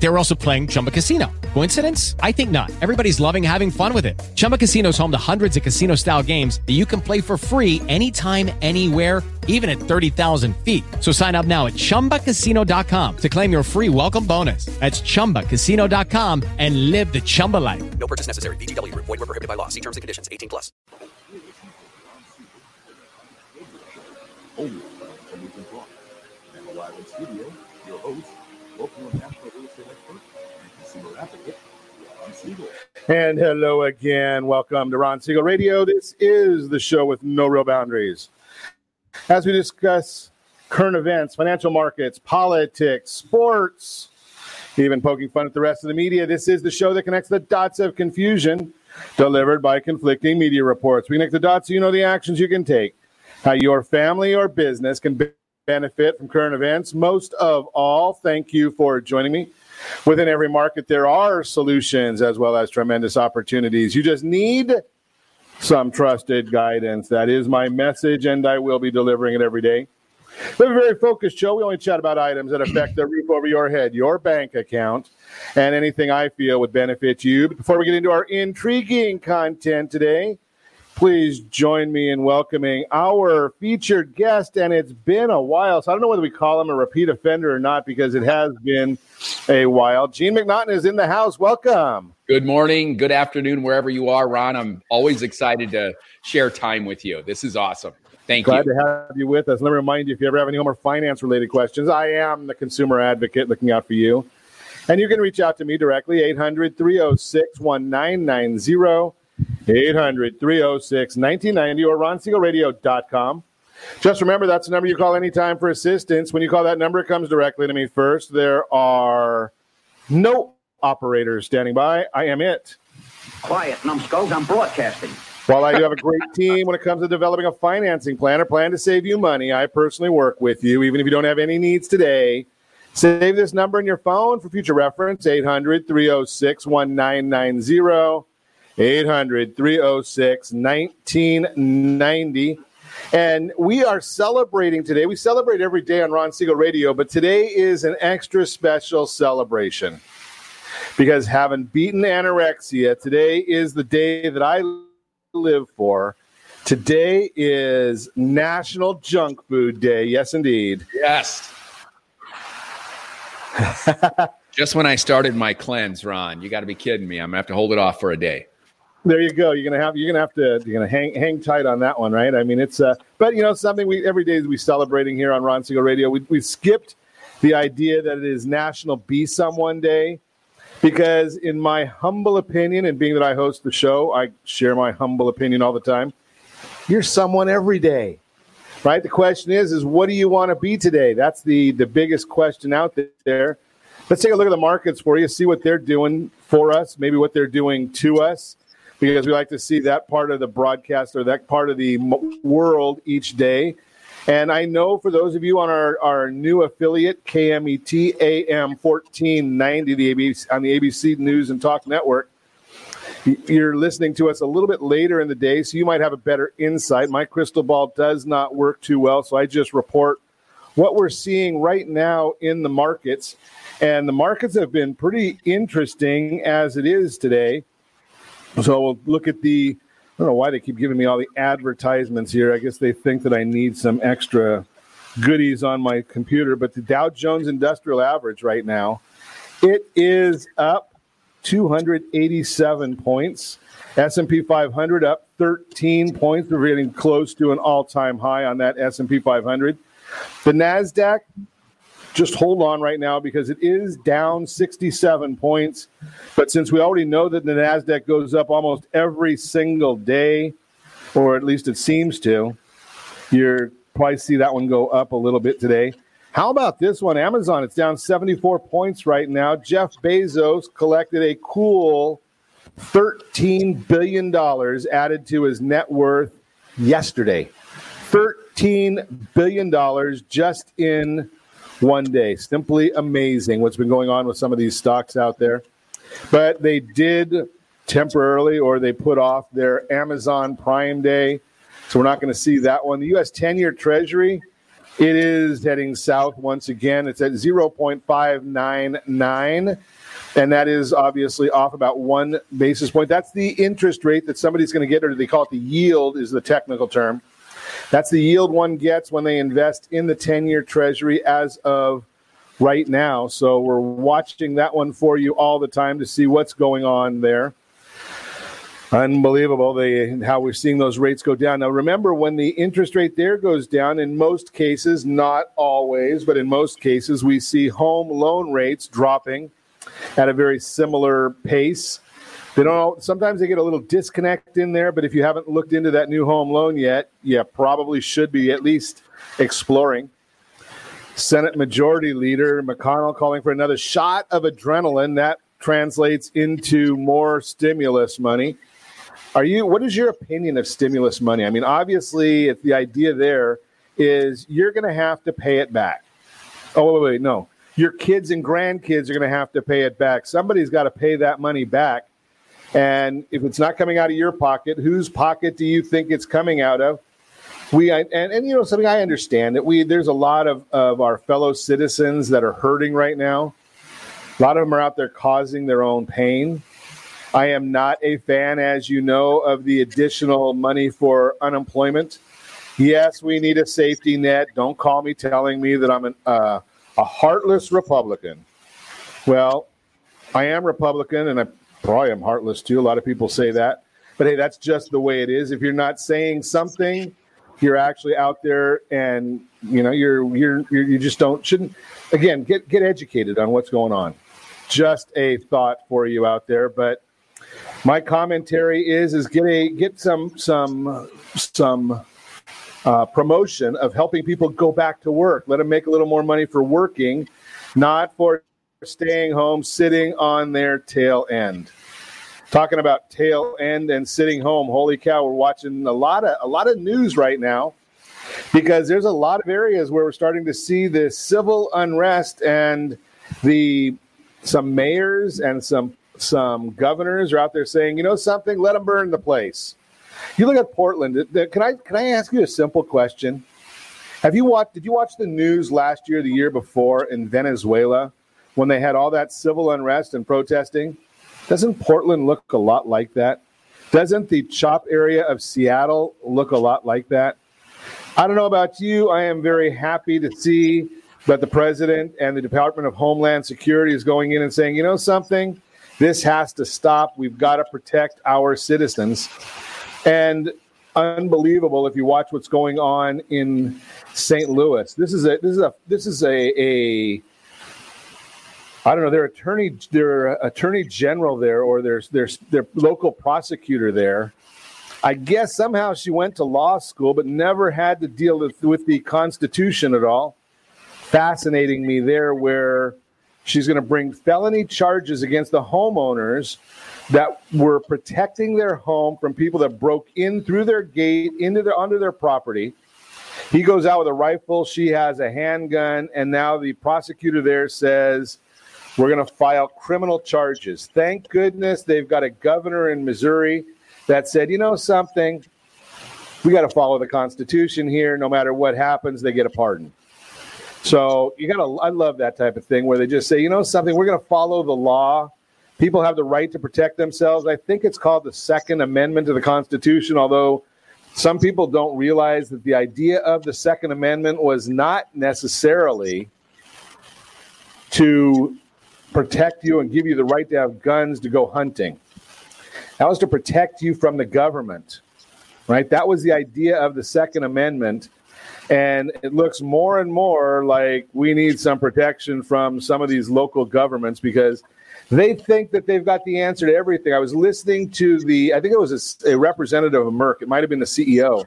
They were also playing Chumba Casino. Coincidence? I think not. Everybody's loving having fun with it. Chumba Casino is home to hundreds of casino style games that you can play for free anytime, anywhere, even at 30,000 feet. So sign up now at chumbacasino.com to claim your free welcome bonus. That's chumbacasino.com and live the Chumba life. No purchase necessary. VGW Group. Void were prohibited by law. See terms and conditions. 18 plus. Only from Weekend Talk. And live in studio, your host, local and hello again. Welcome to Ron Siegel Radio. This is the show with no real boundaries. As we discuss current events, financial markets, politics, sports, even poking fun at the rest of the media, this is the show that connects the dots of confusion delivered by conflicting media reports. We connect the dots so you know the actions you can take, how your family or business can benefit from current events. Most of all, thank you for joining me. Within every market, there are solutions as well as tremendous opportunities. You just need some trusted guidance. That is my message, and I will be delivering it every day. We have a very focused show. We only chat about items that affect the roof over your head, your bank account, and anything I feel would benefit you. But before we get into our intriguing content today, please join me in welcoming our featured guest. And it's been a while, so I don't know whether we call him a repeat offender or not because it has been a while. Gene McNaughton is in the house. Welcome. Good morning, good afternoon, wherever you are, Ron. I'm always excited to share time with you. This is awesome. Thank Glad you. Glad to have you with us. Let me remind you if you ever have any home or finance related questions, I am the consumer advocate looking out for you. And you can reach out to me directly, 800 306 1990, 800 306 1990, or ronsiegelradio.com. Just remember that's the number you call anytime for assistance. When you call that number, it comes directly to me first. There are no operators standing by. I am it. Quiet, numbskulls. I'm broadcasting. While I do have a great team when it comes to developing a financing plan or plan to save you money, I personally work with you, even if you don't have any needs today. Save this number in your phone for future reference 800 306 1990. 800 306 1990. And we are celebrating today. We celebrate every day on Ron Siegel Radio, but today is an extra special celebration because having beaten anorexia, today is the day that I live for. Today is National Junk Food Day. Yes, indeed. Yes. Just when I started my cleanse, Ron, you got to be kidding me. I'm gonna have to hold it off for a day. There you go. You're gonna have you're gonna have to you're gonna hang hang tight on that one, right? I mean, it's uh, but you know something we every day we celebrating here on Ron Siegel Radio. We we skipped the idea that it is National Be Someone Day because, in my humble opinion, and being that I host the show, I share my humble opinion all the time. You're someone every day, right? The question is, is what do you want to be today? That's the the biggest question out there. Let's take a look at the markets for you, see what they're doing for us, maybe what they're doing to us, because we like to see that part of the broadcast or that part of the world each day. And I know for those of you on our, our new affiliate, KMET AM 1490, the ABC, on the ABC News and Talk Network, you're listening to us a little bit later in the day, so you might have a better insight. My crystal ball does not work too well, so I just report what we're seeing right now in the markets. And the markets have been pretty interesting as it is today. So we'll look at the, I don't know why they keep giving me all the advertisements here. I guess they think that I need some extra goodies on my computer. But the Dow Jones Industrial Average right now, it is up 287 points. S&P 500 up 13 points. We're getting close to an all-time high on that S&P 500. The Nasdaq just hold on right now because it is down 67 points. But since we already know that the NASDAQ goes up almost every single day, or at least it seems to, you're probably see that one go up a little bit today. How about this one? Amazon, it's down 74 points right now. Jeff Bezos collected a cool $13 billion added to his net worth yesterday. $13 billion just in one day. Simply amazing what's been going on with some of these stocks out there. But they did temporarily, or they put off their Amazon Prime Day. So we're not going to see that one. The U.S. 10 year Treasury, it is heading south once again. It's at 0.599, and that is obviously off about one basis point. That's the interest rate that somebody's going to get, or they call it the yield, is the technical term. That's the yield one gets when they invest in the 10 year Treasury as of right now. So we're watching that one for you all the time to see what's going on there. Unbelievable how we're seeing those rates go down. Now, remember, when the interest rate there goes down, in most cases, not always, but in most cases, we see home loan rates dropping at a very similar pace. They don't. Sometimes they get a little disconnect in there, but if you haven't looked into that new home loan yet, you probably should be at least exploring. Senate Majority Leader McConnell calling for another shot of adrenaline. That translates into more stimulus money. Are you? What is your opinion of stimulus money? I mean, obviously, if the idea there is you're going to have to pay it back. Oh wait, wait, no. Your kids and grandkids are going to have to pay it back. Somebody's got to pay that money back. And if it's not coming out of your pocket, whose pocket do you think it's coming out of? We and, and you know something I understand that we there's a lot of, of our fellow citizens that are hurting right now. A lot of them are out there causing their own pain. I am not a fan, as you know, of the additional money for unemployment. Yes, we need a safety net. Don't call me telling me that I'm an, uh, a heartless Republican. Well, I am Republican, and I probably am heartless too. A lot of people say that, but hey, that's just the way it is. If you're not saying something, you're actually out there, and you know you're you're, you're you just don't shouldn't. Again, get get educated on what's going on. Just a thought for you out there, but my commentary is is get a get some some some uh, promotion of helping people go back to work. Let them make a little more money for working, not for staying home, sitting on their tail end. Talking about tail end and sitting home. Holy cow, we're watching a lot of a lot of news right now because there's a lot of areas where we're starting to see the civil unrest and the some mayors and some some governors are out there saying, you know something, let them burn the place. You look at Portland. Can I can I ask you a simple question? Have you watched? Did you watch the news last year, the year before in Venezuela, when they had all that civil unrest and protesting? Doesn't Portland look a lot like that? Doesn't the CHOP area of Seattle look a lot like that? I don't know about you. I am very happy to see that the president and the Department of Homeland Security is going in and saying, you know something, this has to stop. We've got to protect our citizens. And unbelievable if you watch what's going on in St. Louis. This is a this is a this is a, a I don't know, their attorney their uh, attorney general there or their their their local prosecutor there. I guess somehow she went to law school but never had to deal with, with the Constitution at all. Fascinating me there where She's going to bring felony charges against the homeowners that were protecting their home from people that broke in through their gate into their onto their property. He goes out with a rifle. She has a handgun, and now the prosecutor there says we're going to file criminal charges. Thank goodness they've got a governor in Missouri that said, you know something, we got to follow the Constitution here. No matter what happens, they get a pardon. So you got to, I love that type of thing where they just say, you know, something, we're going to follow the law. People have the right to protect themselves. I think it's called the Second Amendment to the Constitution, although some people don't realize that the idea of the Second Amendment was not necessarily to protect you and give you the right to have guns to go hunting. That was to protect you from the government, right? That was the idea of the Second Amendment and it looks more and more like we need some protection from some of these local governments because they think that they've got the answer to everything. I was listening to the, I think it was a, a representative of Merck, it might have been the CEO,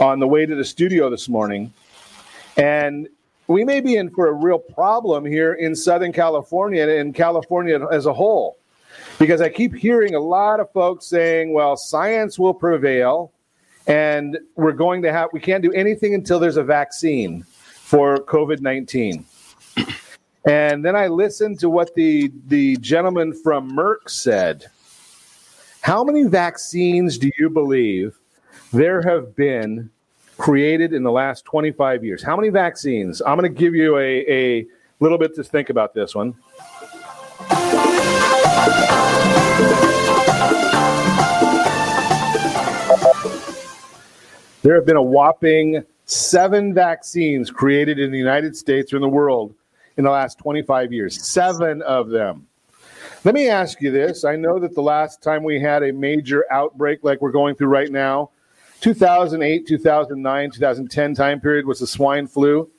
on the way to the studio this morning. And we may be in for a real problem here in Southern California and in California as a whole. Because I keep hearing a lot of folks saying, well, science will prevail and we're going to have we can't do anything until there's a vaccine for covid-19 and then i listened to what the the gentleman from merck said How many vaccines do you believe there have been created in the last 25 years? How many vaccines? I'm going to give you a, a little bit to think about this one. There have been a whopping seven vaccines created in the United States or in the world in the last 25 years. Seven of them. Let me ask you this. I know that the last time we had a major outbreak like we're going through right now, 2008, 2009, 2010 time period was the swine flu.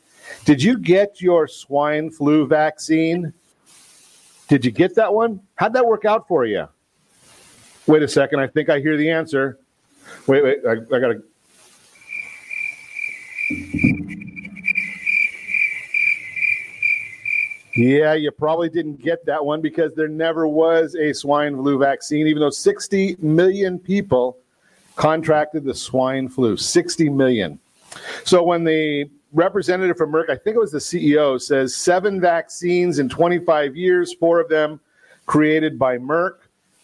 Did you get your swine flu vaccine? Did you get that one? How'd that work out for you? Wait a second. I think I hear the answer. Wait, wait. I, I got to. Yeah, you probably didn't get that one because there never was a swine flu vaccine, even though 60 million people contracted the swine flu. 60 million. So when the representative from Merck, I think it was the CEO, says seven vaccines in 25 years, four of them created by Merck.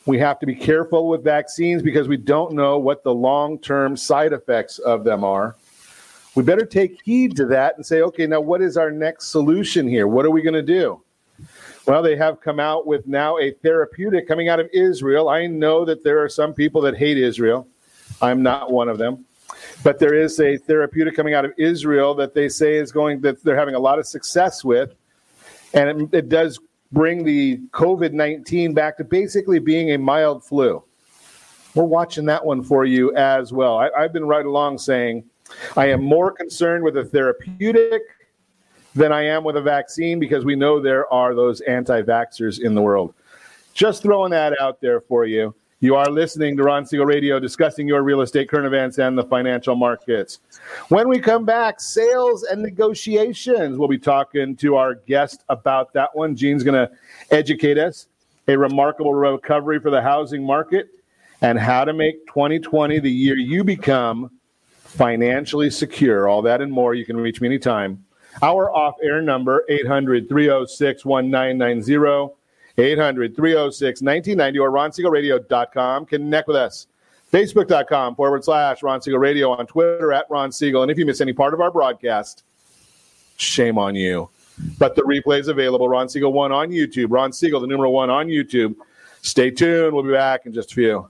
We have to be careful with vaccines because we don't know what the long term side effects of them are. We better take heed to that and say, okay, now what is our next solution here? What are we going to do? Well, they have come out with now a therapeutic coming out of Israel. I know that there are some people that hate Israel. I'm not one of them. But there is a therapeutic coming out of Israel that they say is going that they're having a lot of success with. And it, it does bring the COVID 19 back to basically being a mild flu. We're watching that one for you as well. I, I've been right along saying I am more concerned with a therapeutic than I am with a vaccine because we know there are those anti vaxxers in the world. Just throwing that out there for you. You are listening to Ron Siegel Radio discussing your real estate current events and the financial markets. When we come back, sales and negotiations. We'll be talking to our guest about that one. Gene's going to educate us a remarkable recovery for the housing market and how to make 2020 the year you become financially secure. All that and more. You can reach me anytime. Our off air number, 800 306 1990. 800 306 1990 or ronsiegelradio.com. Connect with us. Facebook.com forward slash Ron Siegel Radio on Twitter at Ron Siegel. And if you miss any part of our broadcast, shame on you. But the replay is available. Ron Siegel 1 on YouTube. Ron Siegel, the numeral 1 on YouTube. Stay tuned. We'll be back in just a few.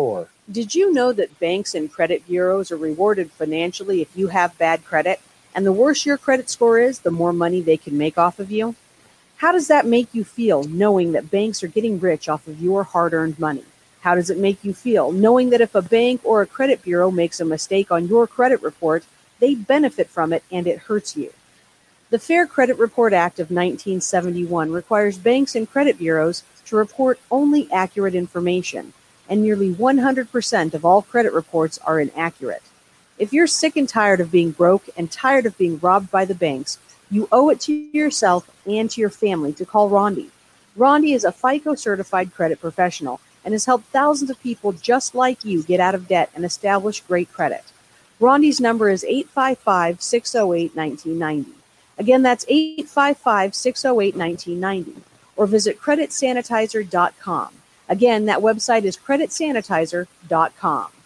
Did you know that banks and credit bureaus are rewarded financially if you have bad credit? And the worse your credit score is, the more money they can make off of you? How does that make you feel knowing that banks are getting rich off of your hard earned money? How does it make you feel knowing that if a bank or a credit bureau makes a mistake on your credit report, they benefit from it and it hurts you? The Fair Credit Report Act of 1971 requires banks and credit bureaus to report only accurate information and nearly 100% of all credit reports are inaccurate. If you're sick and tired of being broke and tired of being robbed by the banks, you owe it to yourself and to your family to call Rondi. Rondi is a FICO certified credit professional and has helped thousands of people just like you get out of debt and establish great credit. Rondi's number is 855 608 1990. Again, that's 855 608 1990. Or visit creditsanitizer.com. Again, that website is creditsanitizer.com.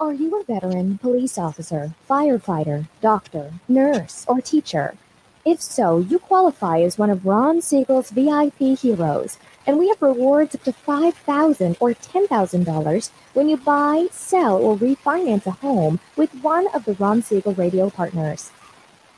Are you a veteran, police officer, firefighter, doctor, nurse, or teacher? If so, you qualify as one of Ron Siegel's VIP heroes, and we have rewards up to 5,000 or $10,000 when you buy, sell, or refinance a home with one of the Ron Siegel radio partners.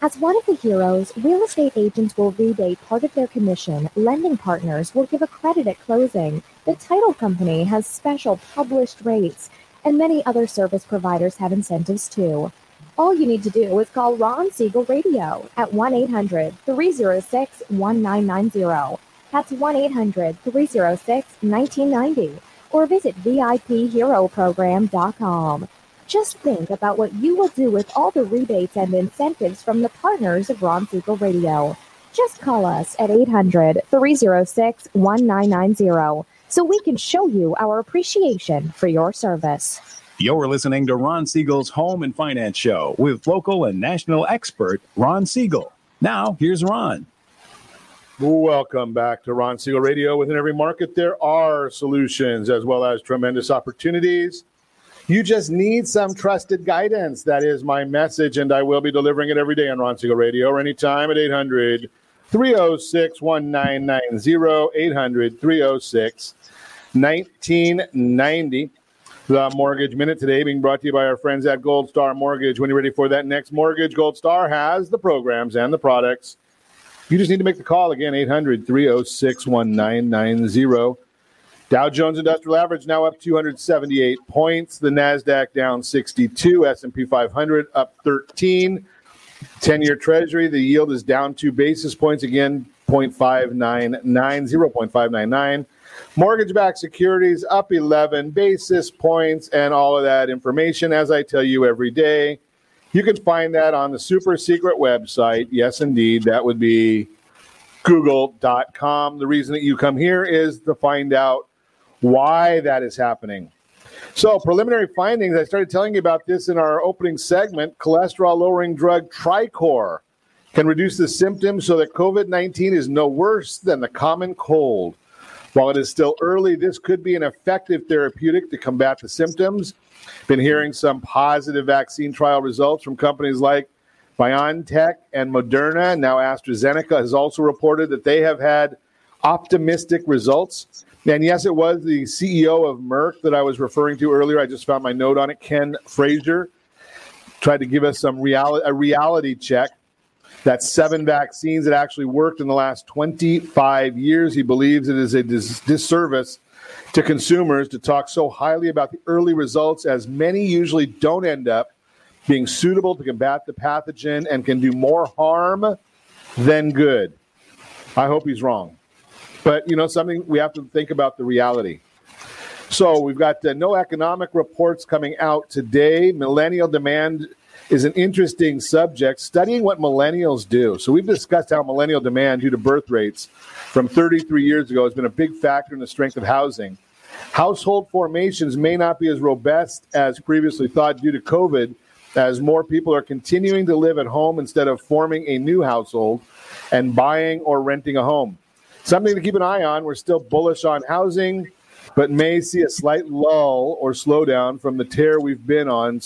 As one of the heroes, real estate agents will rebate part of their commission, lending partners will give a credit at closing, the title company has special published rates, and many other service providers have incentives too. All you need to do is call Ron Siegel Radio at 1 800 306 1990. That's 1 800 306 1990. Or visit VIPHeroProgram.com. Just think about what you will do with all the rebates and incentives from the partners of Ron Siegel Radio. Just call us at 800 306 1990 so we can show you our appreciation for your service. You're listening to Ron Siegel's Home and Finance Show with local and national expert Ron Siegel. Now, here's Ron. Welcome back to Ron Siegel Radio. Within every market, there are solutions as well as tremendous opportunities. You just need some trusted guidance. That is my message, and I will be delivering it every day on Ron Siegel Radio or anytime at 800 306 1990. 800 306 1990. The Mortgage Minute today being brought to you by our friends at Gold Star Mortgage. When you're ready for that next mortgage, Gold Star has the programs and the products. You just need to make the call again, 800 306 1990. Dow Jones Industrial Average now up 278 points. The Nasdaq down 62. S&P 500 up 13. 10-year Treasury, the yield is down two basis points again, 0.599, 0.599. Mortgage-backed securities up 11 basis points, and all of that information, as I tell you every day, you can find that on the super secret website. Yes, indeed, that would be google.com. The reason that you come here is to find out why that is happening. So, preliminary findings, I started telling you about this in our opening segment. Cholesterol lowering drug Tricor can reduce the symptoms so that COVID 19 is no worse than the common cold. While it is still early, this could be an effective therapeutic to combat the symptoms. Been hearing some positive vaccine trial results from companies like BioNTech and Moderna. Now, AstraZeneca has also reported that they have had optimistic results. And yes, it was the CEO of Merck that I was referring to earlier. I just found my note on it. Ken Frazier tried to give us some reality, a reality check that seven vaccines that actually worked in the last 25 years. He believes it is a dis- disservice to consumers to talk so highly about the early results, as many usually don't end up being suitable to combat the pathogen and can do more harm than good. I hope he's wrong. But, you know, something we have to think about the reality. So we've got uh, no economic reports coming out today. Millennial demand is an interesting subject, studying what millennials do. So we've discussed how millennial demand due to birth rates from 33 years ago has been a big factor in the strength of housing. Household formations may not be as robust as previously thought due to COVID, as more people are continuing to live at home instead of forming a new household and buying or renting a home. Something to keep an eye on. We're still bullish on housing, but may see a slight lull or slowdown from the tear we've been on.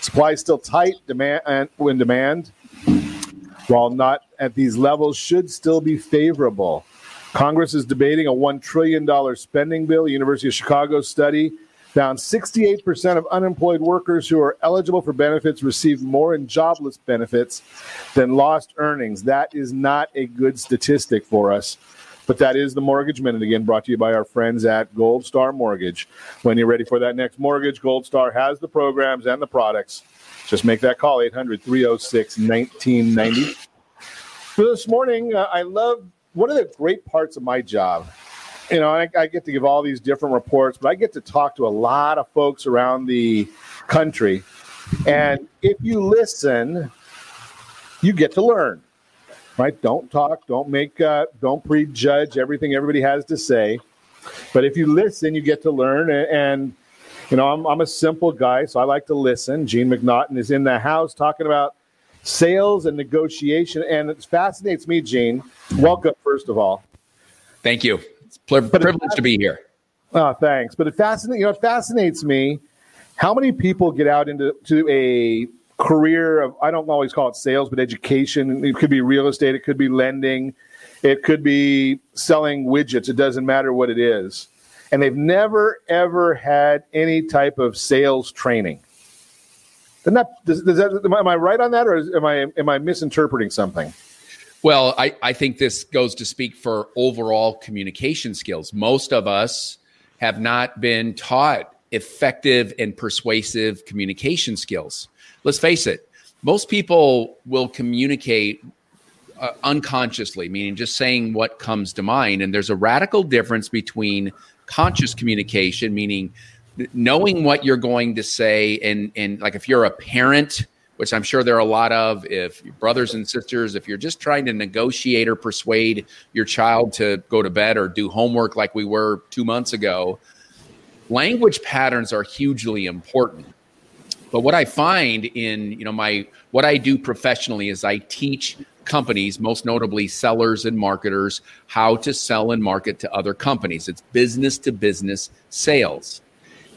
Supply is still tight, demand and when demand, while not at these levels, should still be favorable. Congress is debating a $1 trillion spending bill. University of Chicago study found 68% of unemployed workers who are eligible for benefits receive more in jobless benefits than lost earnings. That is not a good statistic for us. But that is the Mortgage Minute again, brought to you by our friends at Gold Star Mortgage. When you're ready for that next mortgage, Gold Star has the programs and the products. Just make that call, 800 306 1990. So this morning, uh, I love one of the great parts of my job. You know, I, I get to give all these different reports, but I get to talk to a lot of folks around the country. And if you listen, you get to learn right? Don't talk, don't make, uh, don't prejudge everything everybody has to say. But if you listen, you get to learn. And, and you know, I'm, I'm a simple guy, so I like to listen. Gene McNaughton is in the house talking about sales and negotiation. And it fascinates me, Gene. Welcome, first of all. Thank you. It's a privilege to be here. Oh, thanks. But it fascinates, you know, it fascinates me how many people get out into to a career of I don't always call it sales, but education. It could be real estate, it could be lending, it could be selling widgets. It doesn't matter what it is. And they've never ever had any type of sales training. That, does, does that, am I right on that, or am I am I misinterpreting something? Well, I, I think this goes to speak for overall communication skills. Most of us have not been taught effective and persuasive communication skills. Let's face it, most people will communicate uh, unconsciously, meaning just saying what comes to mind. And there's a radical difference between conscious communication, meaning knowing what you're going to say, and, and like if you're a parent, which I'm sure there are a lot of, if brothers and sisters, if you're just trying to negotiate or persuade your child to go to bed or do homework like we were two months ago, language patterns are hugely important. But what I find in you know my what I do professionally is I teach companies, most notably sellers and marketers, how to sell and market to other companies. It's business to business sales.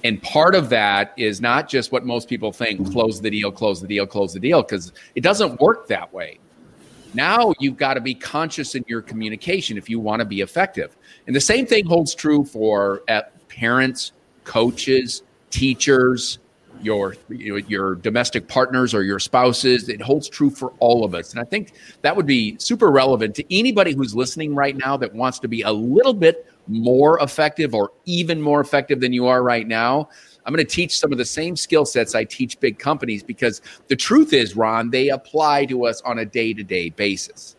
And part of that is not just what most people think close the deal, close the deal, close the deal, because it doesn't work that way. Now you've got to be conscious in your communication if you want to be effective. And the same thing holds true for parents, coaches, teachers, your your domestic partners or your spouses. It holds true for all of us. And I think that would be super relevant to anybody who's listening right now that wants to be a little bit more effective or even more effective than you are right now. I'm going to teach some of the same skill sets I teach big companies because the truth is, Ron, they apply to us on a day to day basis.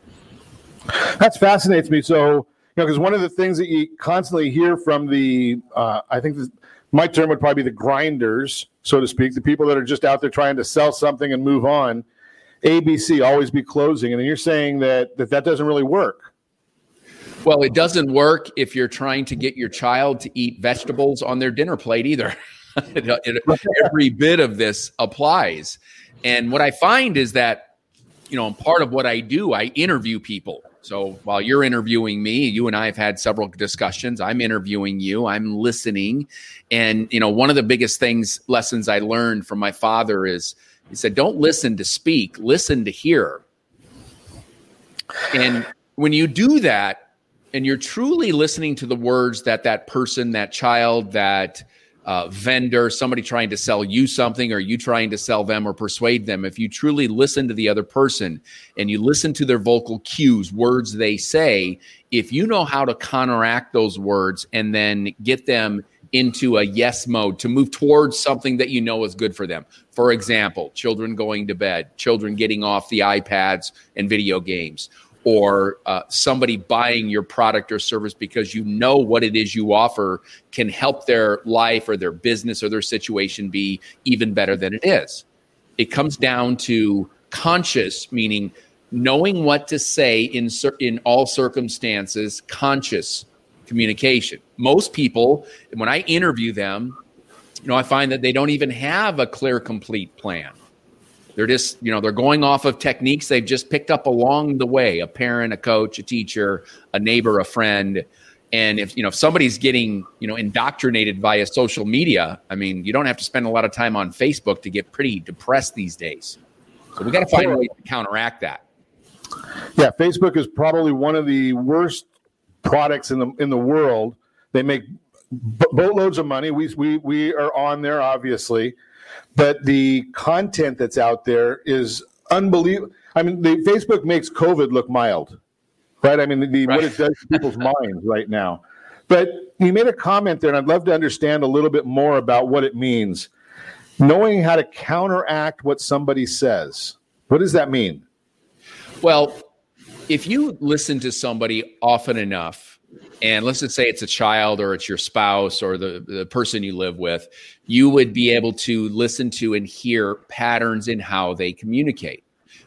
That fascinates me. So, you know, because one of the things that you constantly hear from the, uh, I think this, my term would probably be the grinders, so to speak, the people that are just out there trying to sell something and move on. ABC always be closing, and you're saying that that, that doesn't really work. Well, it doesn't work if you're trying to get your child to eat vegetables on their dinner plate either. it, it, every bit of this applies. And what I find is that, you know, part of what I do, I interview people. So while you're interviewing me, you and I have had several discussions. I'm interviewing you, I'm listening. And, you know, one of the biggest things, lessons I learned from my father is he said, don't listen to speak, listen to hear. And when you do that, and you're truly listening to the words that that person, that child, that uh, vendor, somebody trying to sell you something or you trying to sell them or persuade them, if you truly listen to the other person and you listen to their vocal cues, words they say, if you know how to counteract those words and then get them into a yes mode to move towards something that you know is good for them. For example, children going to bed, children getting off the iPads and video games, or uh, somebody buying your product or service because you know what it is you offer can help their life or their business or their situation be even better than it is. It comes down to conscious, meaning knowing what to say in in all circumstances, conscious communication. Most people, when I interview them, you know, I find that they don't even have a clear, complete plan. They're just, you know, they're going off of techniques they've just picked up along the way a parent, a coach, a teacher, a neighbor, a friend. And if, you know, if somebody's getting, you know, indoctrinated via social media, I mean, you don't have to spend a lot of time on Facebook to get pretty depressed these days. So we got to find a way to counteract that. Yeah, Facebook is probably one of the worst products in the in the world. They make boatloads of money. We we we are on there, obviously but the content that's out there is unbelievable. I mean, the Facebook makes COVID look mild, right? I mean, the, right. what it does to people's minds right now. But you made a comment there, and I'd love to understand a little bit more about what it means. Knowing how to counteract what somebody says. What does that mean? Well, if you listen to somebody often enough, and let's just say it's a child or it's your spouse or the, the person you live with, you would be able to listen to and hear patterns in how they communicate.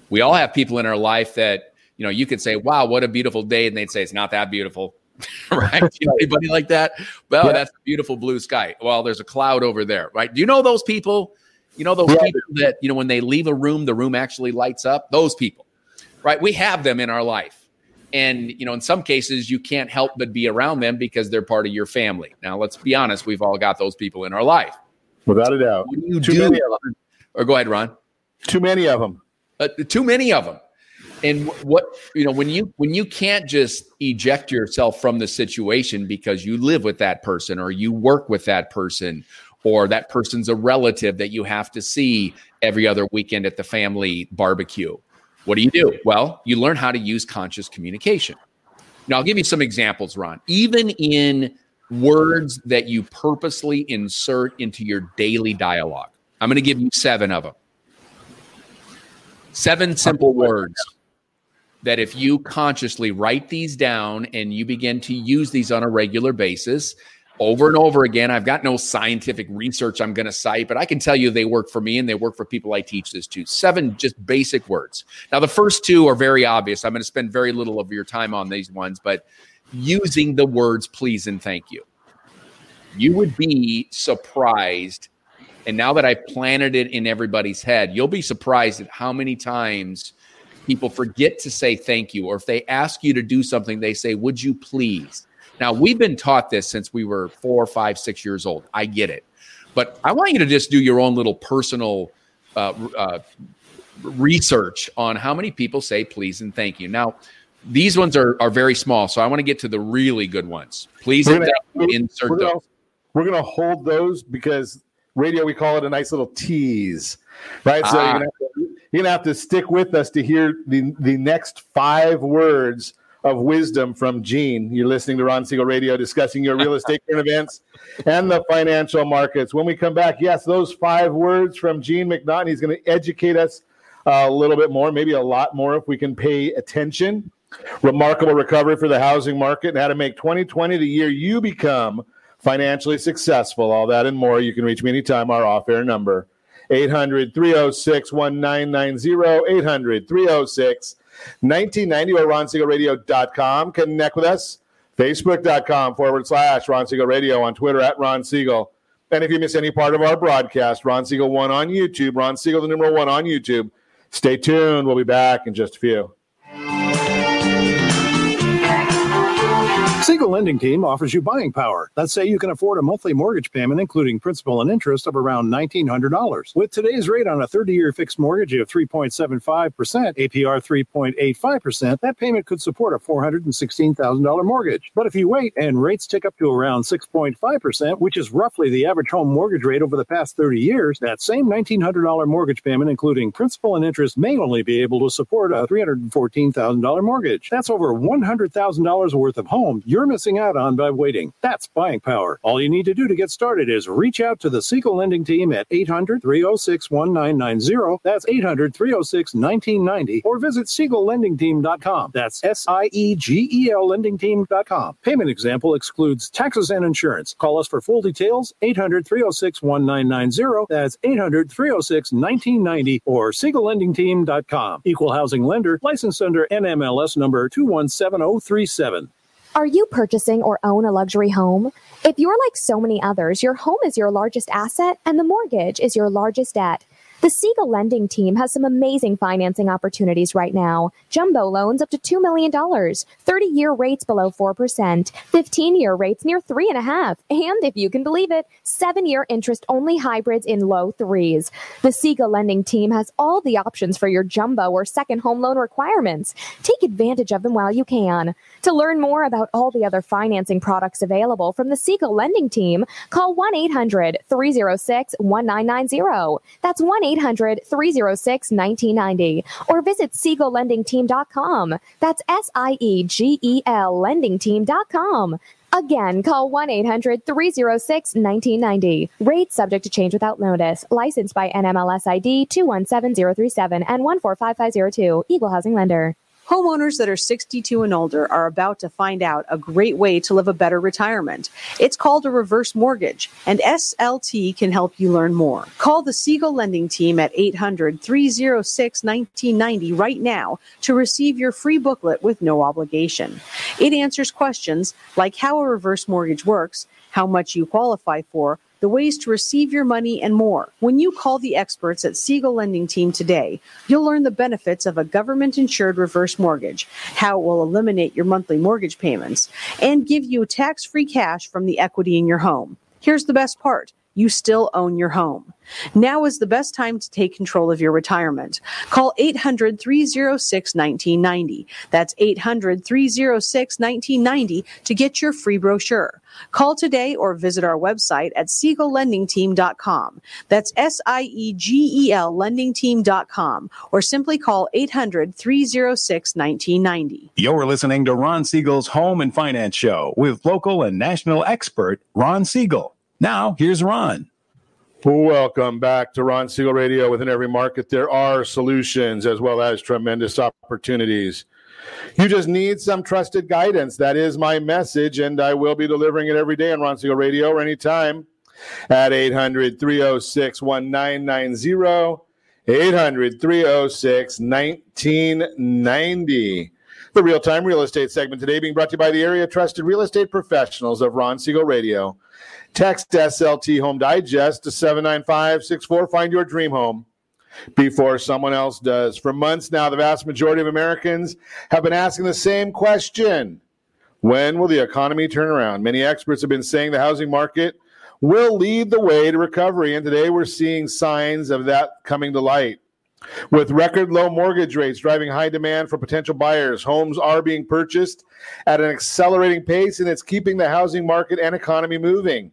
We all have people in our life that, you know, you could say, wow, what a beautiful day. And they'd say, it's not that beautiful. right? You know anybody like that? Well, yeah. that's a beautiful blue sky. Well, there's a cloud over there, right? Do you know those people? You know those yeah. people that, you know, when they leave a room, the room actually lights up? Those people, right? We have them in our life and you know in some cases you can't help but be around them because they're part of your family now let's be honest we've all got those people in our life without a doubt what do you Too do or go ahead ron Too many of them. Uh, too many of them. And what you know when you when you can't just eject yourself from the situation because you live with that person or you work with that person or that person's a relative that you have to see every other weekend at the family barbecue. What do you do? Well, you learn how to use conscious communication. Now, I'll give you some examples, Ron. Even in words that you purposely insert into your daily dialogue, I'm going to give you seven of them. Seven simple words that if you consciously write these down and you begin to use these on a regular basis, over and over again. I've got no scientific research I'm going to cite, but I can tell you they work for me and they work for people I teach this to. Seven just basic words. Now, the first two are very obvious. I'm going to spend very little of your time on these ones, but using the words please and thank you. You would be surprised. And now that I planted it in everybody's head, you'll be surprised at how many times people forget to say thank you. Or if they ask you to do something, they say, Would you please? Now, we've been taught this since we were four, five, six years old. I get it. But I want you to just do your own little personal uh, uh, research on how many people say please and thank you. Now, these ones are, are very small, so I want to get to the really good ones. Please We're gonna- insert we're gonna, those. We're gonna hold those because radio we call it a nice little tease, right? So Ah. you're, gonna have to, you're gonna have to stick with us to hear the the next five words of wisdom from Gene. You're listening to Ron Siegel Radio discussing your real estate current events and the financial markets. When we come back, yes, those five words from Gene McNaughton. He's going to educate us uh, a little bit more, maybe a lot more if we can pay attention. Remarkable recovery for the housing market and how to make 2020 the year you become financially successful. All that and more. You can reach me anytime. Our off air number 800 306 1990. 800 306 1990 or ronsiegelradio.com. Connect with us. Facebook.com forward slash Ron Siegel Radio on Twitter at Ron Siegel. And if you miss any part of our broadcast, Ron Siegel 1 on YouTube, Ron Siegel the number 1 on YouTube. Stay tuned. We'll be back in just a few. Siegel Lending Team offers you buying power. Let's say you can afford a monthly mortgage payment, including principal and interest, of around $1,900. With today's rate on a 30 year fixed mortgage of 3.75%, APR 3.85%, that payment could support a $416,000 mortgage. But if you wait and rates tick up to around 6.5%, which is roughly the average home mortgage rate over the past 30 years, that same $1,900 mortgage payment, including principal and interest, may only be able to support a $314,000 mortgage. That's over $100,000 worth of home you're missing out on by waiting. That's buying power. All you need to do to get started is reach out to the Siegel Lending Team at 800 306 1990. That's 800 306 1990. Or visit SiegelLendingTeam.com. That's S I E G E L LendingTeam.com. Payment example excludes taxes and insurance. Call us for full details 800 306 1990. That's 800 306 1990 or SiegelLendingTeam.com. Equal housing lender, licensed under NMLS number 217037. Are you purchasing or own a luxury home? If you're like so many others, your home is your largest asset and the mortgage is your largest debt. The Siegel Lending Team has some amazing financing opportunities right now. Jumbo loans up to $2 million, 30 year rates below 4%, 15 year rates near 3.5, and if you can believe it, 7 year interest only hybrids in low threes. The Siegel Lending Team has all the options for your jumbo or second home loan requirements. Take advantage of them while you can. To learn more about all the other financing products available from the Siegel Lending Team, call 1 800 306 1990. That's 1 800 306 1990. Or visit SiegelLendingTeam.com. That's S I E G E L LendingTeam.com. Again, call 1 800 306 1990. Rates subject to change without notice. Licensed by NMLS ID 217037 and 145502. Equal Housing Lender. Homeowners that are 62 and older are about to find out a great way to live a better retirement. It's called a reverse mortgage, and SLT can help you learn more. Call the Siegel Lending Team at 800 306 1990 right now to receive your free booklet with no obligation. It answers questions like how a reverse mortgage works, how much you qualify for, the ways to receive your money, and more. When you call the experts at Siegel Lending Team today, you'll learn the benefits of a government insured reverse mortgage, how it will eliminate your monthly mortgage payments, and give you tax free cash from the equity in your home. Here's the best part. You still own your home. Now is the best time to take control of your retirement. Call 800 306 1990. That's 800 306 1990 to get your free brochure. Call today or visit our website at SiegelLendingTeam.com. That's S I E G E L LendingTeam.com or simply call 800 306 1990. You're listening to Ron Siegel's Home and Finance Show with local and national expert Ron Siegel. Now, here's Ron. Welcome back to Ron Siegel Radio. Within every market, there are solutions as well as tremendous opportunities. You just need some trusted guidance. That is my message, and I will be delivering it every day on Ron Siegel Radio or anytime at 800 306 1990. 800 306 1990. The real time real estate segment today being brought to you by the area trusted real estate professionals of Ron Siegel Radio. Text SLT Home Digest to 79564. Find your dream home before someone else does. For months now, the vast majority of Americans have been asking the same question When will the economy turn around? Many experts have been saying the housing market will lead the way to recovery, and today we're seeing signs of that coming to light. With record low mortgage rates driving high demand for potential buyers, homes are being purchased at an accelerating pace, and it's keeping the housing market and economy moving.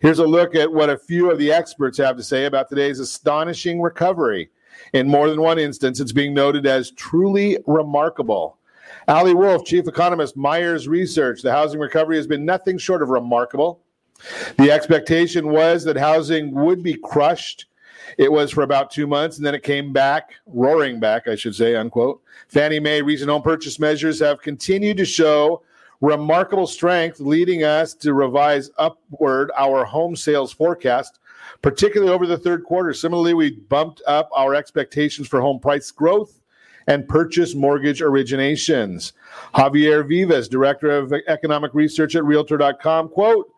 Here's a look at what a few of the experts have to say about today's astonishing recovery. In more than one instance, it's being noted as truly remarkable. Ali Wolf, chief economist, Meyers Research, the housing recovery has been nothing short of remarkable. The expectation was that housing would be crushed. It was for about two months, and then it came back, roaring back, I should say, unquote. Fannie Mae recent home purchase measures have continued to show remarkable strength, leading us to revise upward our home sales forecast, particularly over the third quarter. Similarly, we bumped up our expectations for home price growth and purchase mortgage originations. Javier Vivas, Director of Economic Research at Realtor.com, quote,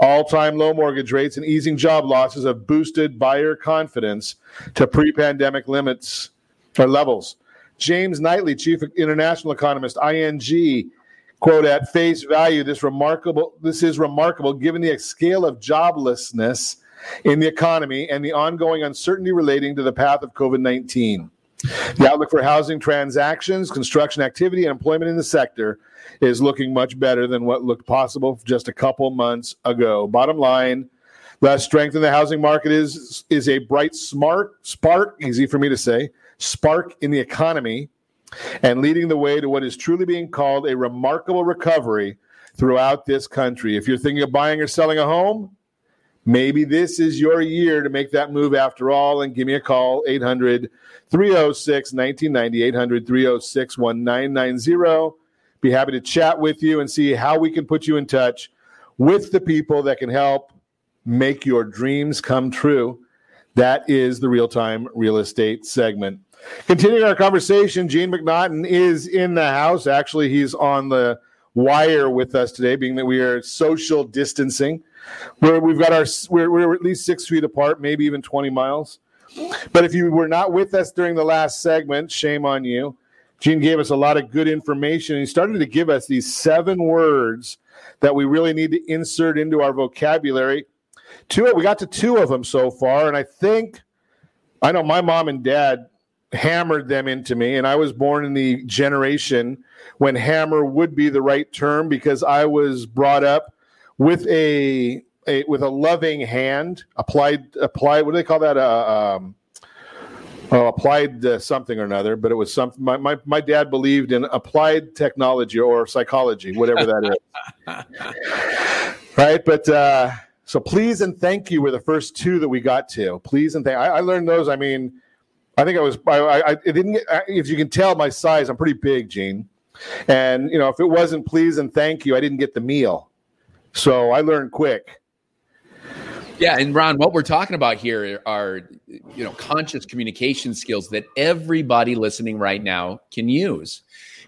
all time low mortgage rates and easing job losses have boosted buyer confidence to pre pandemic limits or levels. James Knightley, Chief International Economist, ING, quote at face value this remarkable this is remarkable given the scale of joblessness in the economy and the ongoing uncertainty relating to the path of covid-19 the outlook for housing transactions construction activity and employment in the sector is looking much better than what looked possible just a couple months ago bottom line less strength in the housing market is is a bright smart spark easy for me to say spark in the economy and leading the way to what is truly being called a remarkable recovery throughout this country. If you're thinking of buying or selling a home, maybe this is your year to make that move after all. And give me a call 800 306 1990, 800 306 1990. Be happy to chat with you and see how we can put you in touch with the people that can help make your dreams come true. That is the real time real estate segment. Continuing our conversation, Gene McNaughton is in the house. Actually, he's on the wire with us today, being that we are social distancing. Where we've got our we're, we're at least six feet apart, maybe even 20 miles. But if you were not with us during the last segment, shame on you. Gene gave us a lot of good information. He started to give us these seven words that we really need to insert into our vocabulary. Two, we got to two of them so far, and I think I know my mom and dad hammered them into me. And I was born in the generation when hammer would be the right term because I was brought up with a, a with a loving hand applied applied. What do they call that? Uh, um, oh, applied uh, something or another. But it was something. My, my my dad believed in applied technology or psychology, whatever that is. right, but. uh so please and thank you were the first two that we got to. Please and thank. I, I learned those. I mean, I think I was. I, I, I didn't. Get, if you can tell my size, I'm pretty big, Gene. And you know, if it wasn't please and thank you, I didn't get the meal. So I learned quick. Yeah, and Ron, what we're talking about here are you know conscious communication skills that everybody listening right now can use.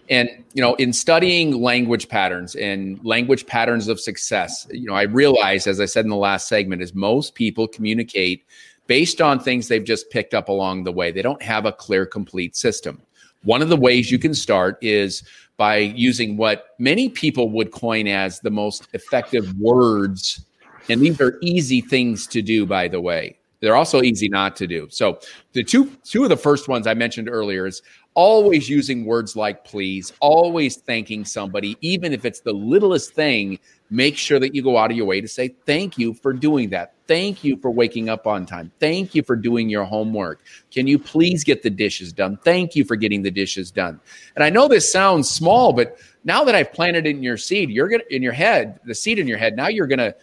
And you know, in studying language patterns and language patterns of success, you know, I realize, as I said in the last segment, is most people communicate based on things they've just picked up along the way. They don't have a clear, complete system. One of the ways you can start is by using what many people would coin as the most effective words And these are easy things to do, by the way. They're also easy not to do. So the two two of the first ones I mentioned earlier is always using words like please, always thanking somebody, even if it's the littlest thing. Make sure that you go out of your way to say thank you for doing that. Thank you for waking up on time. Thank you for doing your homework. Can you please get the dishes done? Thank you for getting the dishes done. And I know this sounds small, but now that I've planted in your seed, you're gonna in your head, the seed in your head. Now you're gonna,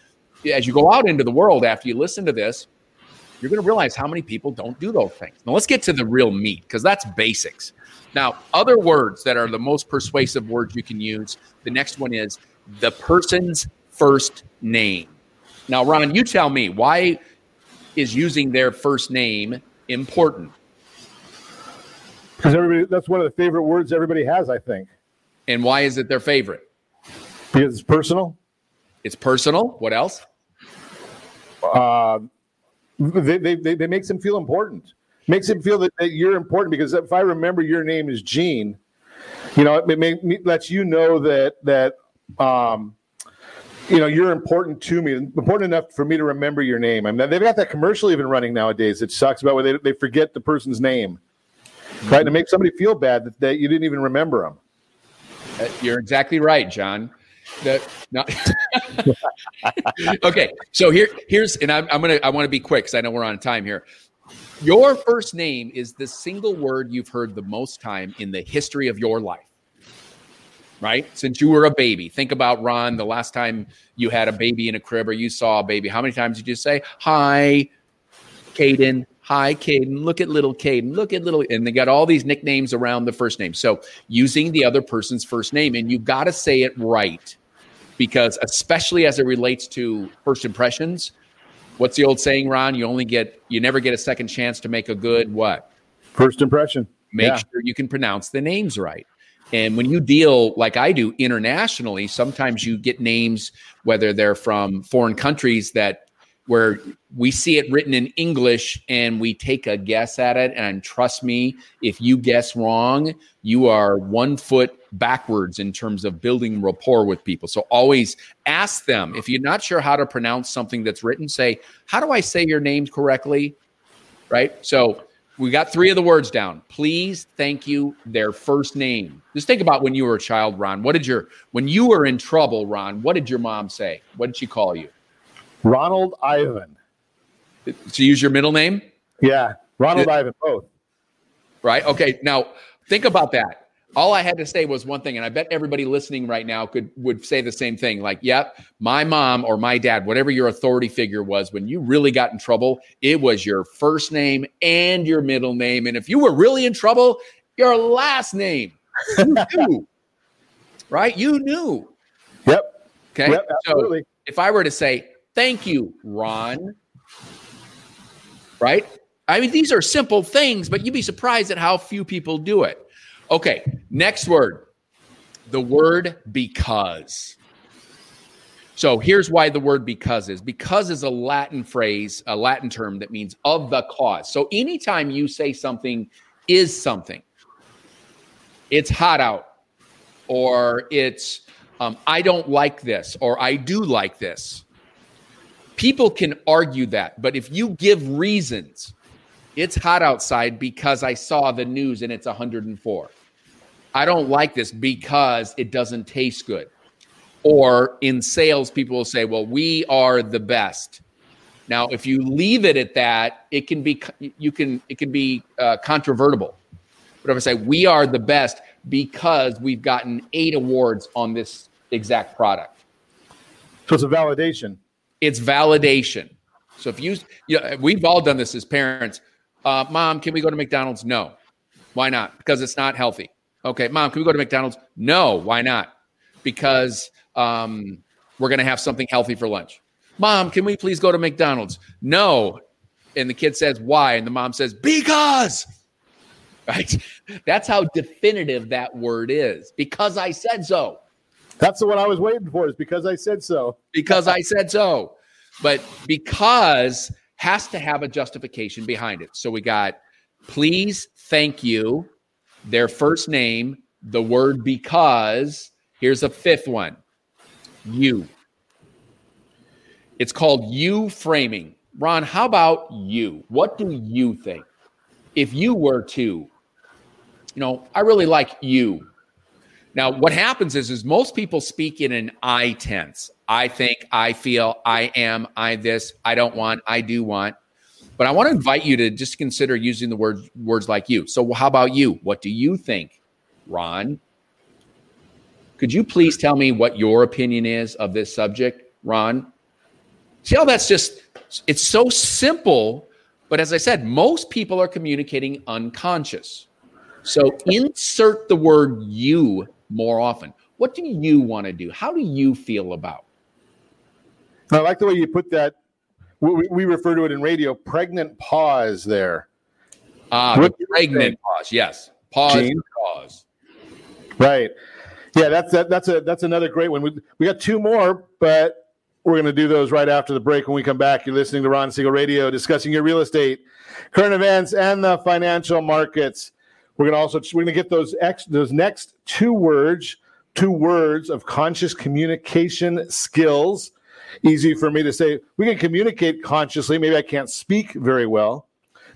as you go out into the world after you listen to this, you're going to realize how many people don't do those things. Now, let's get to the real meat because that's basics. Now, other words that are the most persuasive words you can use the next one is the person's first name. Now, Ron, you tell me why is using their first name important? Because everybody, that's one of the favorite words everybody has, I think. And why is it their favorite? Because it's personal. It's personal. What else? Uh, they, they, they, makes them feel important. Makes them feel that, that you're important because if I remember your name is Gene, you know, it, may, it lets you know that that um, you know you're important to me, important enough for me to remember your name. I mean, they've got that commercial even running nowadays. It sucks about where they, they forget the person's name, right? To make somebody feel bad that, that you didn't even remember them. Uh, You're exactly right, John. That no. okay, so here here's and I'm, I'm gonna I want to be quick because I know we're on time here. Your first name is the single word you've heard the most time in the history of your life. Right? Since you were a baby. Think about Ron, the last time you had a baby in a crib or you saw a baby. How many times did you say, Hi, Caden? Hi, Caden. Look at little Caden. Look at little. And they got all these nicknames around the first name. So using the other person's first name, and you've got to say it right because, especially as it relates to first impressions, what's the old saying, Ron? You only get, you never get a second chance to make a good what? First impression. Make Yeah. sure you can pronounce the names right. And when you deal like I do internationally, sometimes you get names, whether they're from foreign countries that where we see it written in English and we take a guess at it. And trust me, if you guess wrong, you are one foot backwards in terms of building rapport with people. So always ask them if you're not sure how to pronounce something that's written, say, How do I say your name correctly? Right. So we got three of the words down. Please, thank you, their first name. Just think about when you were a child, Ron. What did your, when you were in trouble, Ron, what did your mom say? What did she call you? Ronald Ivan. To use your middle name? Yeah. Ronald Ivan, both. Right. Okay. Now think about that. All I had to say was one thing, and I bet everybody listening right now could would say the same thing. Like, yep, my mom or my dad, whatever your authority figure was, when you really got in trouble, it was your first name and your middle name. And if you were really in trouble, your last name. You knew. right? You knew. Yep. Okay. Yep, so absolutely. if I were to say, thank you, Ron, right? I mean, these are simple things, but you'd be surprised at how few people do it. Okay, next word the word because. So here's why the word because is because is a Latin phrase, a Latin term that means of the cause. So anytime you say something is something, it's hot out, or it's um, I don't like this, or I do like this. People can argue that, but if you give reasons, it's hot outside because I saw the news and it's 104. I don't like this because it doesn't taste good. Or in sales, people will say, well, we are the best. Now, if you leave it at that, it can be you can it can be uh, controvertible. But if I say we are the best because we've gotten eight awards on this exact product, So it's a validation. It's validation. So if you, you know, we've all done this as parents. Uh, Mom, can we go to McDonald's? No. Why not? Because it's not healthy. Okay, Mom, can we go to McDonald's? No. Why not? Because um, we're going to have something healthy for lunch. Mom, can we please go to McDonald's? No. And the kid says, Why? And the mom says, Because. Right? That's how definitive that word is. Because I said so. That's the one I was waiting for, is because I said so. because I said so. But because has to have a justification behind it. So we got please, thank you, their first name, the word because. Here's a fifth one you. It's called you framing. Ron, how about you? What do you think? If you were to, you know, I really like you. Now, what happens is, is most people speak in an I tense. I think, I feel, I am, I this, I don't want, I do want. But I want to invite you to just consider using the word words like you. So, how about you? What do you think, Ron? Could you please tell me what your opinion is of this subject, Ron? See how that's just, it's so simple. But as I said, most people are communicating unconscious. So insert the word you more often. What do you want to do? How do you feel about? I like the way you put that. We, we refer to it in radio, pregnant pause there. Ah, the pregnant pause. Yes. Pause. Pause. Right. Yeah, that's that, that's a that's another great one. We we got two more, but we're going to do those right after the break. When we come back, you're listening to Ron Siegel Radio, discussing your real estate, current events, and the financial markets. We're going to also we're going to get those ex, those next two words, two words of conscious communication skills. Easy for me to say. We can communicate consciously. Maybe I can't speak very well,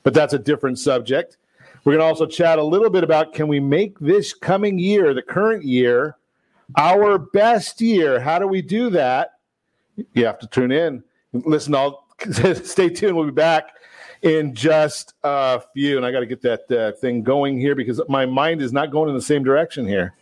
but that's a different subject. We're going to also chat a little bit about can we make this coming year, the current year, our best year? How do we do that? You have to tune in. Listen, I'll stay tuned. We'll be back in just a few. And I got to get that uh, thing going here because my mind is not going in the same direction here.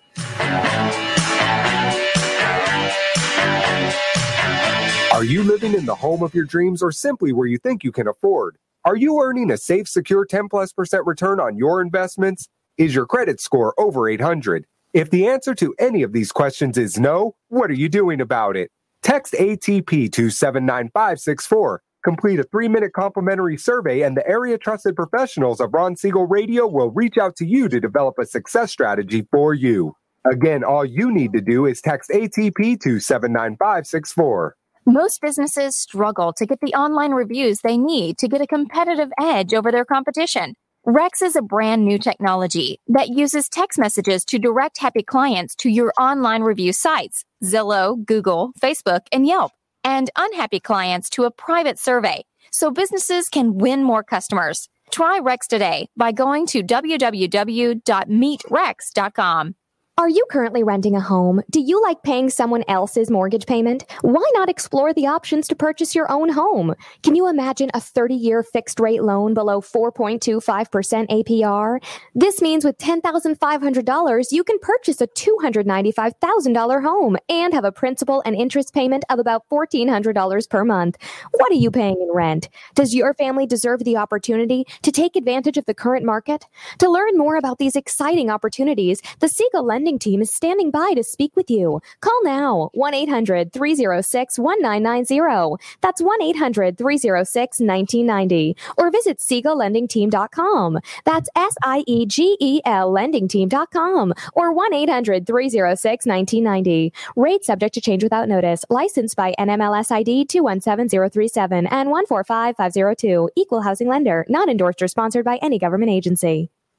Are you living in the home of your dreams or simply where you think you can afford? Are you earning a safe, secure 10 plus percent return on your investments? Is your credit score over 800? If the answer to any of these questions is no, what are you doing about it? Text ATP to 79564. Complete a three minute complimentary survey, and the area trusted professionals of Ron Siegel Radio will reach out to you to develop a success strategy for you. Again, all you need to do is text ATP to 79564. Most businesses struggle to get the online reviews they need to get a competitive edge over their competition. Rex is a brand new technology that uses text messages to direct happy clients to your online review sites, Zillow, Google, Facebook, and Yelp, and unhappy clients to a private survey so businesses can win more customers. Try Rex today by going to www.meetrex.com. Are you currently renting a home? Do you like paying someone else's mortgage payment? Why not explore the options to purchase your own home? Can you imagine a 30 year fixed rate loan below 4.25% APR? This means with $10,500, you can purchase a $295,000 home and have a principal and interest payment of about $1,400 per month. What are you paying in rent? Does your family deserve the opportunity to take advantage of the current market? To learn more about these exciting opportunities, the Siegel Lending team is standing by to speak with you. Call now 1 800 306 1990. That's 1 800 306 1990. Or visit SiegelLendingTeam.com. That's S I E G E L LendingTeam.com. Or 1 800 306 1990. Rate subject to change without notice. Licensed by NMLS ID 217037 and 145502. Equal housing lender. Not endorsed or sponsored by any government agency.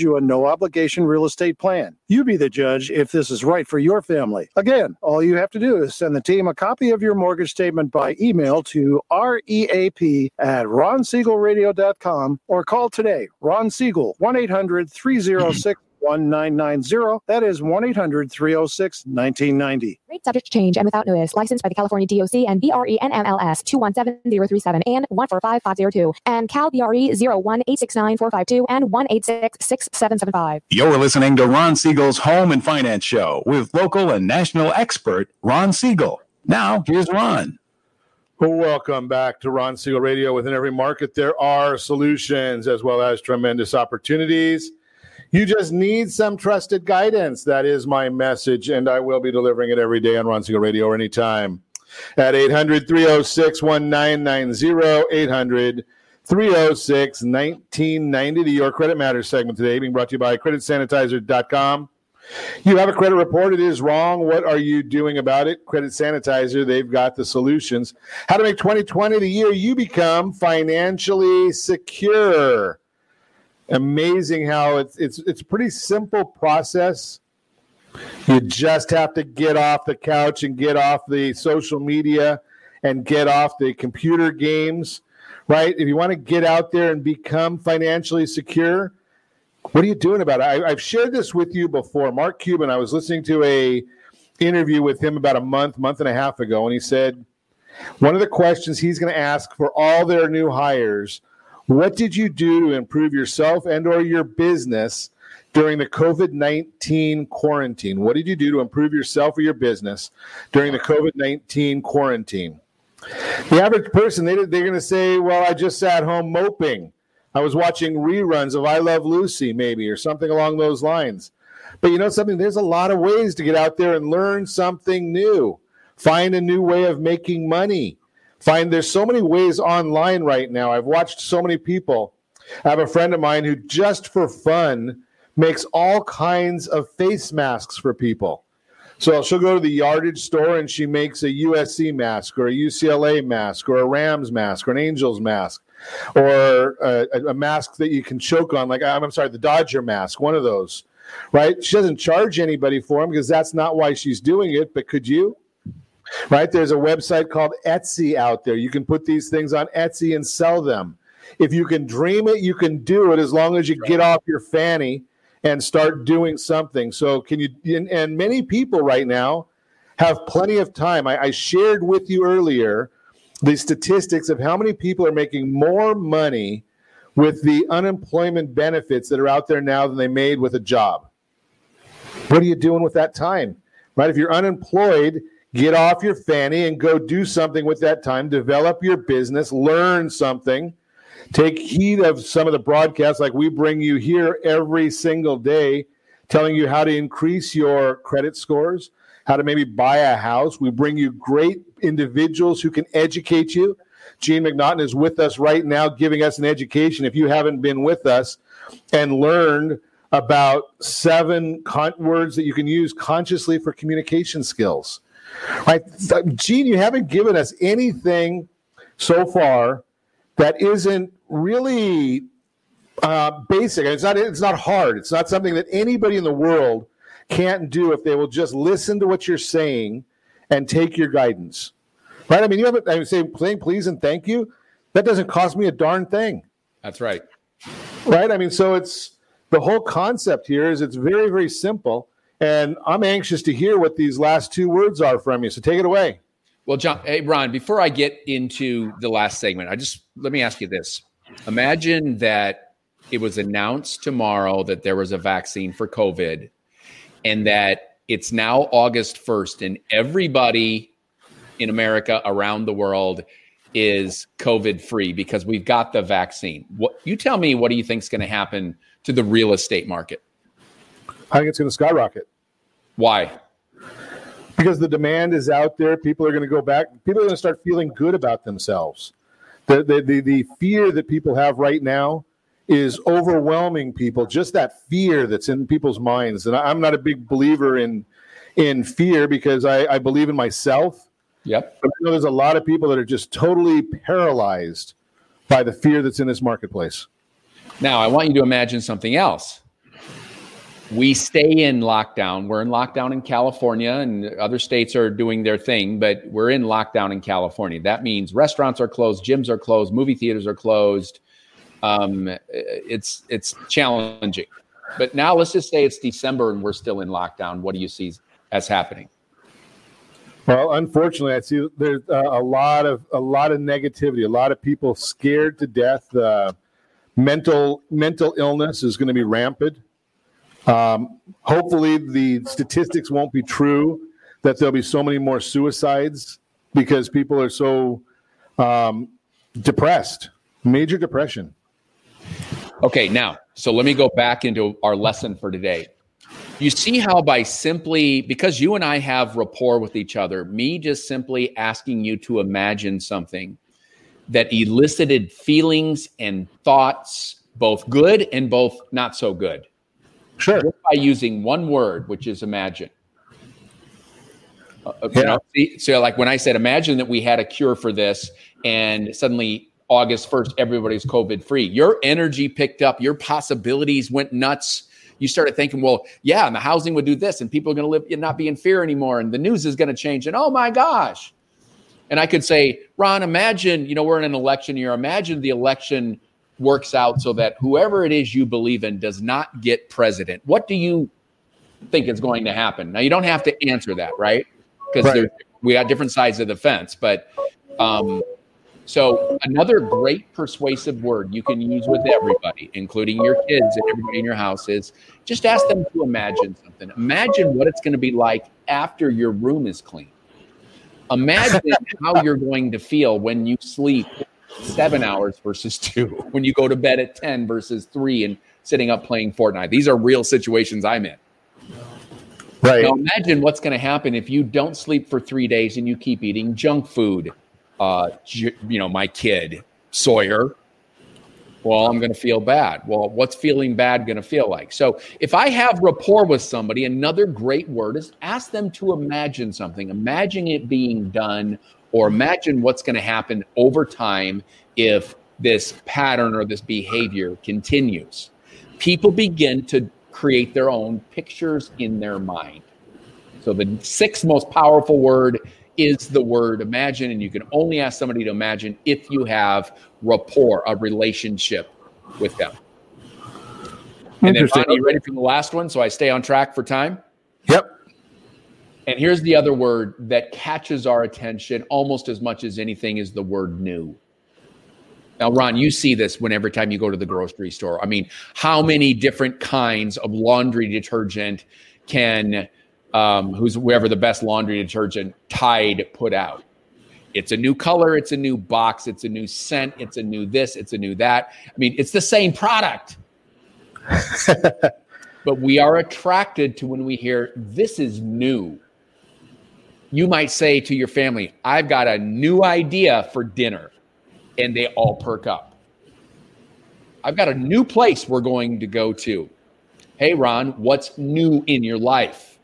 you a no obligation real estate plan. You be the judge if this is right for your family. Again, all you have to do is send the team a copy of your mortgage statement by email to REAP at ronsiegelradio.com or call today. Ron Siegel, 1 800 306 1990. That is 1 800 306 1990. Rate subject to change and without notice. Licensed by the California DOC and BRE NMLS 217037 and 145502 and Cal BRE 0186945 and 1866775. You're listening to Ron Siegel's Home and Finance Show with local and national expert Ron Siegel. Now, here's Ron. Welcome back to Ron Siegel Radio. Within every market, there are solutions as well as tremendous opportunities. You just need some trusted guidance. That is my message, and I will be delivering it every day on Ron Siegel Radio or anytime. at 800 306 1990. 800 306 1990. The Your Credit Matters segment today being brought to you by CreditSanitizer.com. You have a credit report. It is wrong. What are you doing about it? Credit Sanitizer, they've got the solutions. How to make 2020 the year you become financially secure. Amazing how it's it's it's pretty simple process. You just have to get off the couch and get off the social media and get off the computer games, right? If you want to get out there and become financially secure, what are you doing about it? I, have shared this with you before. Mark Cuban, I was listening to a interview with him about a month, month and a half ago, and he said one of the questions he's going to ask for all their new hires, what did you do to improve yourself and or your business during the COVID-19 quarantine? What did you do to improve yourself or your business during the COVID-19 quarantine? The average person, they, they're going to say, well, I just sat home moping. I was watching reruns of I Love Lucy, maybe, or something along those lines. But you know something? There's a lot of ways to get out there and learn something new. Find a new way of making money. Find there's so many ways online right now. I've watched so many people. I have a friend of mine who just for fun makes all kinds of face masks for people. So she'll go to the yardage store and she makes a USC mask or a UCLA mask or a Rams mask or an Angels mask or a, a mask that you can choke on, like I'm sorry, the Dodger mask, one of those, right? She doesn't charge anybody for them because that's not why she's doing it. But could you? Right? There's a website called Etsy out there. You can put these things on Etsy and sell them. If you can dream it, you can do it as long as you get off your fanny and start doing something. So, can you? And, and many people right now have plenty of time. I, I shared with you earlier the statistics of how many people are making more money with the unemployment benefits that are out there now than they made with a job. What are you doing with that time? Right? If you're unemployed, get off your fanny and go do something with that time. Develop your business, learn something. Take heed of some of the broadcasts like we bring you here every single day, telling you how to increase your credit scores, how to maybe buy a house. We bring you great individuals who can educate you. Gene McNaughton is with us right now, giving us an education. If you haven't been with us and learned about seven con- words that you can use consciously for communication skills, right? Gene, you haven't given us anything so far that isn't really uh, basic. It's not. It's not hard. It's not something that anybody in the world can't do if they will just listen to what you're saying and take your guidance. Right? I mean, you have I say saying please and thank you. That doesn't cost me a darn thing. That's right. Right? I mean, so it's the whole concept here is it's very, very simple. And I'm anxious to hear what these last two words are from you. So take it away. Well, John, hey, Ron, before I get into the last segment, I just let me ask you this. Imagine that it was announced tomorrow that there was a vaccine for COVID and that it's now August 1st, and everybody in America around the world is COVID free because we've got the vaccine. What you tell me, what do you think is going to happen to the real estate market? I think it's going to skyrocket. Why? Because the demand is out there. People are going to go back. People are going to start feeling good about themselves. The, the, the, the fear that people have right now is overwhelming people. Just that fear that's in people's minds. And I'm not a big believer in in fear because I, I believe in myself. Yep. But I know there's a lot of people that are just totally paralyzed by the fear that's in this marketplace. Now, I want you to imagine something else. We stay in lockdown. We're in lockdown in California, and other states are doing their thing, but we're in lockdown in California. That means restaurants are closed, gyms are closed, movie theaters are closed, um, it's it's challenging. But now let's just say it's December and we're still in lockdown. What do you see as happening? Well, unfortunately, I see there's uh, a lot of a lot of negativity. A lot of people scared to death. Uh, mental mental illness is going to be rampant. Um, hopefully, the statistics won't be true that there'll be so many more suicides because people are so um, depressed, major depression. Okay, now, so let me go back into our lesson for today. You see how by simply because you and I have rapport with each other, me just simply asking you to imagine something that elicited feelings and thoughts, both good and both not so good. Sure. Just by using one word, which is imagine. Uh, uh, you know, see- so, like when I said, imagine that we had a cure for this, and suddenly August 1st, everybody's COVID free. Your energy picked up, your possibilities went nuts. You started thinking, well, yeah, and the housing would do this, and people are going to live and not be in fear anymore, and the news is going to change. And oh my gosh. And I could say, Ron, imagine, you know, we're in an election year. Imagine the election works out so that whoever it is you believe in does not get president. What do you think is going to happen? Now, you don't have to answer that, right? Because Right. we got different sides of the fence. But um, so, another great persuasive word you can use with everybody, including your kids and everybody in your house, is just ask them to imagine something. Imagine what it's going to be like after your room is clean. Imagine how you're going to feel when you sleep seven hours versus two, when you go to bed at 10 versus three and sitting up playing Fortnite. These are real situations I'm in. Right. Now imagine what's going to happen if you don't sleep for three days and you keep eating junk food. Uh, you know, my kid Sawyer. Well, I'm going to feel bad. Well, what's feeling bad going to feel like? So, if I have rapport with somebody, another great word is ask them to imagine something. Imagine it being done, or imagine what's going to happen over time if this pattern or this behavior continues. People begin to create their own pictures in their mind. So the sixth most powerful word is the word imagine, and you can only ask somebody to imagine if you have rapport, a relationship with them. And then. Ron, are you ready for the last one? So I stay on track for time. Yep. And here's the other word that catches our attention almost as much as anything is the word new. Now, Ron, you see this when every time you go to the grocery store. I mean, how many different kinds of laundry detergent can um, who's whoever the best laundry detergent Tide put out? It's a new color, it's a new box, it's a new scent, it's a new this, it's a new that. I mean, it's the same product. but we are attracted to when we hear this is new. You might say to your family, I've got a new idea for dinner, and they all perk up. I've got a new place we're going to go to. Hey, Ron, what's new in your life?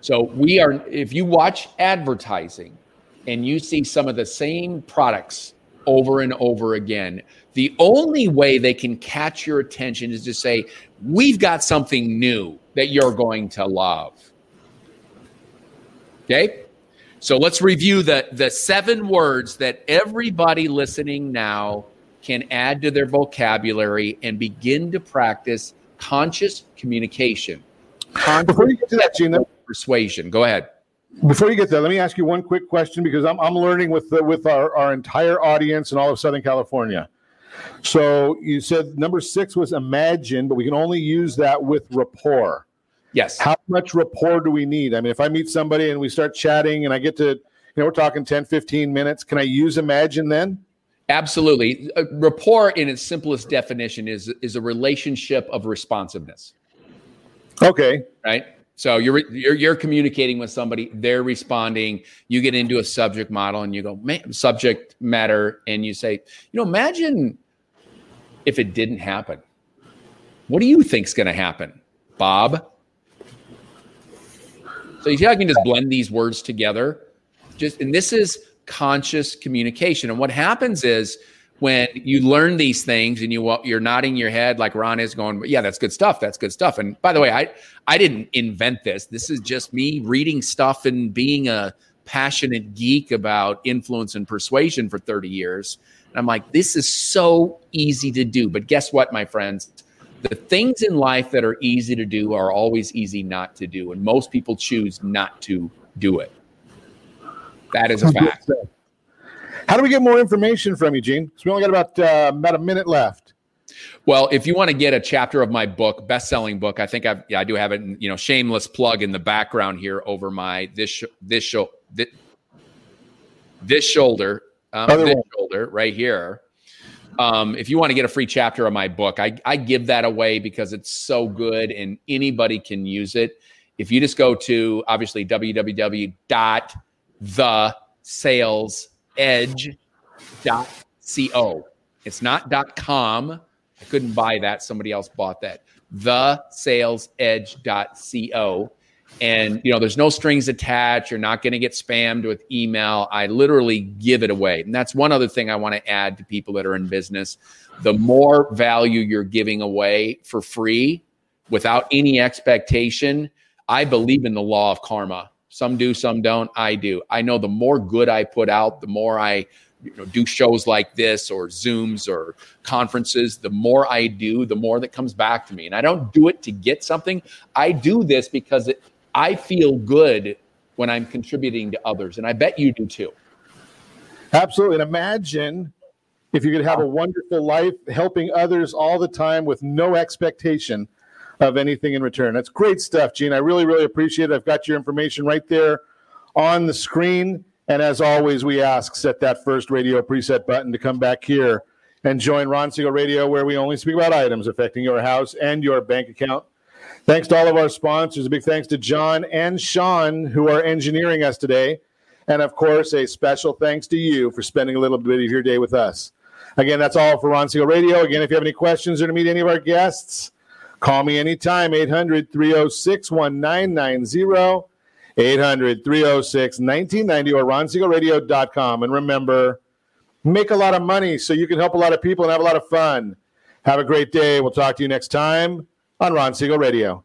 So, we are, if you watch advertising and you see some of the same products over and over again, the only way they can catch your attention is to say, We've got something new that you're going to love. Okay? So let's review the, the seven words that everybody listening now can add to their vocabulary and begin to practice conscious communication. Before you get to that, Gina, persuasion. Go ahead. Before you get there, let me ask you one quick question because I'm, I'm learning with the, with our, our entire audience in all of Southern California. So you said number six was imagine, but we can only use that with rapport. Yes. How much rapport do we need? I mean, if I meet somebody and we start chatting and I get to, you know, we're talking 10, 15 minutes, can I use imagine then? Absolutely. Uh, rapport, in its simplest definition, is is a relationship of responsiveness. Okay. Right. So you're you're you're communicating with somebody, they're responding. You get into a subject model, and you go, man, subject matter, and you say, you know, imagine if it didn't happen. What do you think's going to happen, Bob? So you see how I can just blend these words together. Just and this is conscious communication. And what happens is when you learn these things and you you're nodding your head like Ron is going, yeah, that's good stuff. That's good stuff. And by the way, I I didn't invent this. This is just me reading stuff and being a passionate geek about influence and persuasion for 30 years. And I'm like, this is so easy to do. But guess what, my friends? The things in life that are easy to do are always easy not to do. And most people choose not to do it. That is a fact. How do we get more information from you, Gene? So we only got about uh, about a minute left. Well, if you want to get a chapter of my book, best-selling book, I think I've, yeah, I do have it. in, You know, shameless plug in the background here over my this sh- this show this, this shoulder, um, this shoulder right here. Um, if you want to get a free chapter of my book, I, I give that away because it's so good and anybody can use it. If you just go to obviously www.thesalesedge.co. It's not .com. I couldn't buy that. Somebody else bought that. Thesalesedge.co. And you know, there's no strings attached. You're not going to get spammed with email. I literally give it away. And that's one other thing I want to add to people that are in business. The more value you're giving away for free without any expectation, I believe in the law of karma. Some do, some don't. I do. I know the more good I put out, the more I you know, do shows like this or Zooms or conferences, the more I do, the more that comes back to me. And I don't do it to get something. I do this because it, I feel good when I'm contributing to others. And I bet you do too. Absolutely. And imagine if you could have a wonderful life helping others all the time with no expectation of anything in return. That's great stuff, Gene. I really, really appreciate it. I've got your information right there on the screen. And as always, we ask set that first radio preset button to come back here and join Ron Siegel Radio, where we only speak about items affecting your house and your bank account. Thanks to all of our sponsors. A big thanks to John and Sean, who are engineering us today. And of course, a special thanks to you for spending a little bit of your day with us. Again, that's all for Ron Siegel Radio. Again, if you have any questions or to meet any of our guests, call me anytime, 800 306 1990. 800 306 1990 or ronsiegelradio.com. And remember, make a lot of money so you can help a lot of people and have a lot of fun. Have a great day. We'll talk to you next time on Ron Siegel Radio.